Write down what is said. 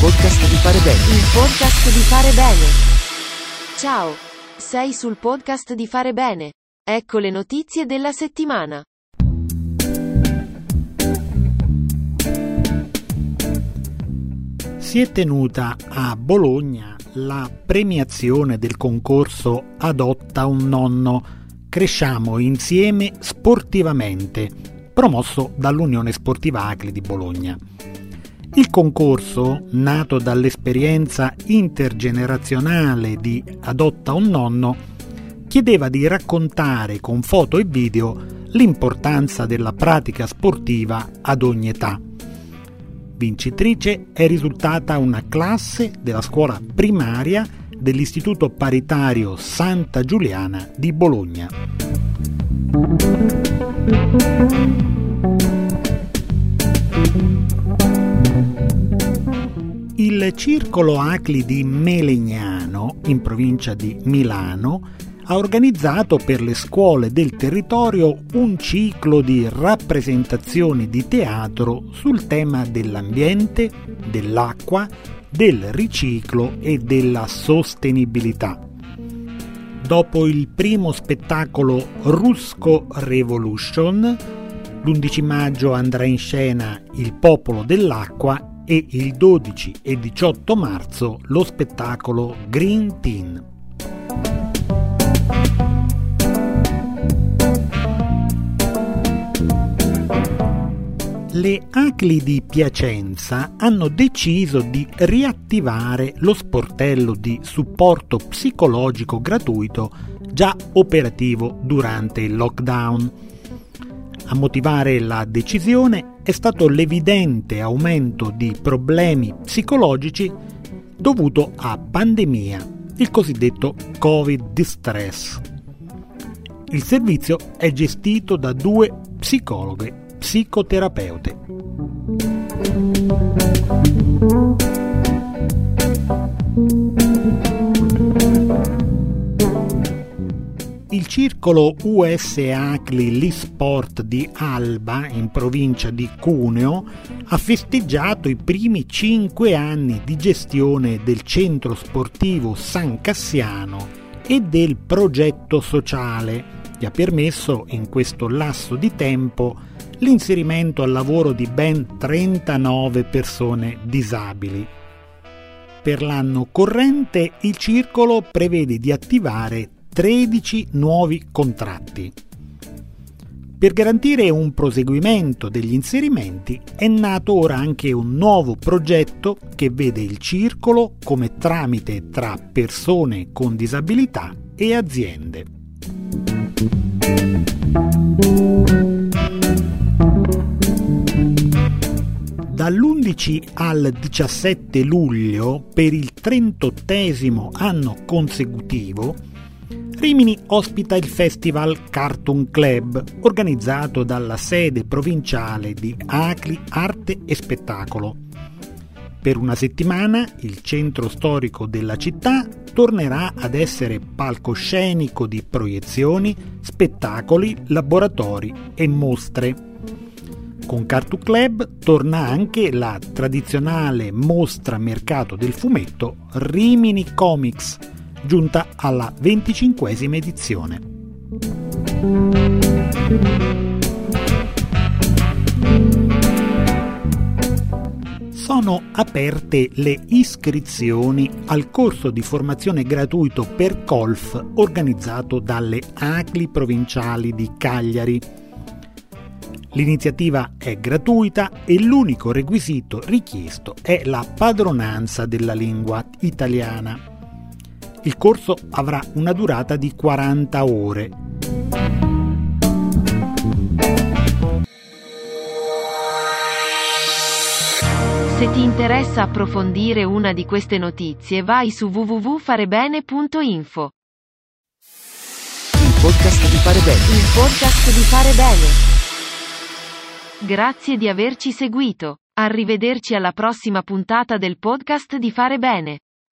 podcast di fare bene. Il podcast di fare bene. Ciao. Sei sul podcast di fare bene. Ecco le notizie della settimana. Si è tenuta a Bologna la premiazione del concorso Adotta un nonno. Cresciamo insieme sportivamente, promosso dall'Unione Sportiva Acli di Bologna. Il concorso, nato dall'esperienza intergenerazionale di Adotta un nonno, chiedeva di raccontare con foto e video l'importanza della pratica sportiva ad ogni età. Vincitrice è risultata una classe della scuola primaria dell'Istituto Paritario Santa Giuliana di Bologna. Circolo Acli di Melegnano, in provincia di Milano, ha organizzato per le scuole del territorio un ciclo di rappresentazioni di teatro sul tema dell'ambiente, dell'acqua, del riciclo e della sostenibilità. Dopo il primo spettacolo Rusco Revolution, l'11 maggio andrà in scena Il popolo dell'acqua e il 12 e 18 marzo lo spettacolo Green Teen. le ACLI di Piacenza hanno deciso di riattivare lo sportello di supporto psicologico gratuito già operativo durante il lockdown. A motivare la decisione è stato l'evidente aumento di problemi psicologici dovuto a pandemia, il cosiddetto Covid distress. Il servizio è gestito da due psicologhe psicoterapeute. Il circolo US Acli Lisport di Alba, in provincia di Cuneo, ha festeggiato i primi cinque anni di gestione del centro sportivo San Cassiano e del progetto sociale, che ha permesso in questo lasso di tempo l'inserimento al lavoro di ben 39 persone disabili. Per l'anno corrente il circolo prevede di attivare 13 nuovi contratti. Per garantire un proseguimento degli inserimenti è nato ora anche un nuovo progetto che vede il circolo come tramite tra persone con disabilità e aziende. Dall'11 al 17 luglio, per il 38 anno consecutivo, Rimini ospita il festival Cartoon Club, organizzato dalla sede provinciale di Acli Arte e Spettacolo. Per una settimana il centro storico della città tornerà ad essere palcoscenico di proiezioni, spettacoli, laboratori e mostre. Con Cartoon Club torna anche la tradizionale mostra mercato del fumetto Rimini Comics, giunta alla 25esima edizione. Sono aperte le iscrizioni al corso di formazione gratuito per Colf organizzato dalle ACLI provinciali di Cagliari L'iniziativa è gratuita e l'unico requisito richiesto è la padronanza della lingua italiana. Il corso avrà una durata di 40 ore. Se ti interessa approfondire una di queste notizie vai su www.farebene.info. Il podcast di fare bene. Il podcast di fare bene. Grazie di averci seguito. Arrivederci alla prossima puntata del podcast di Fare Bene.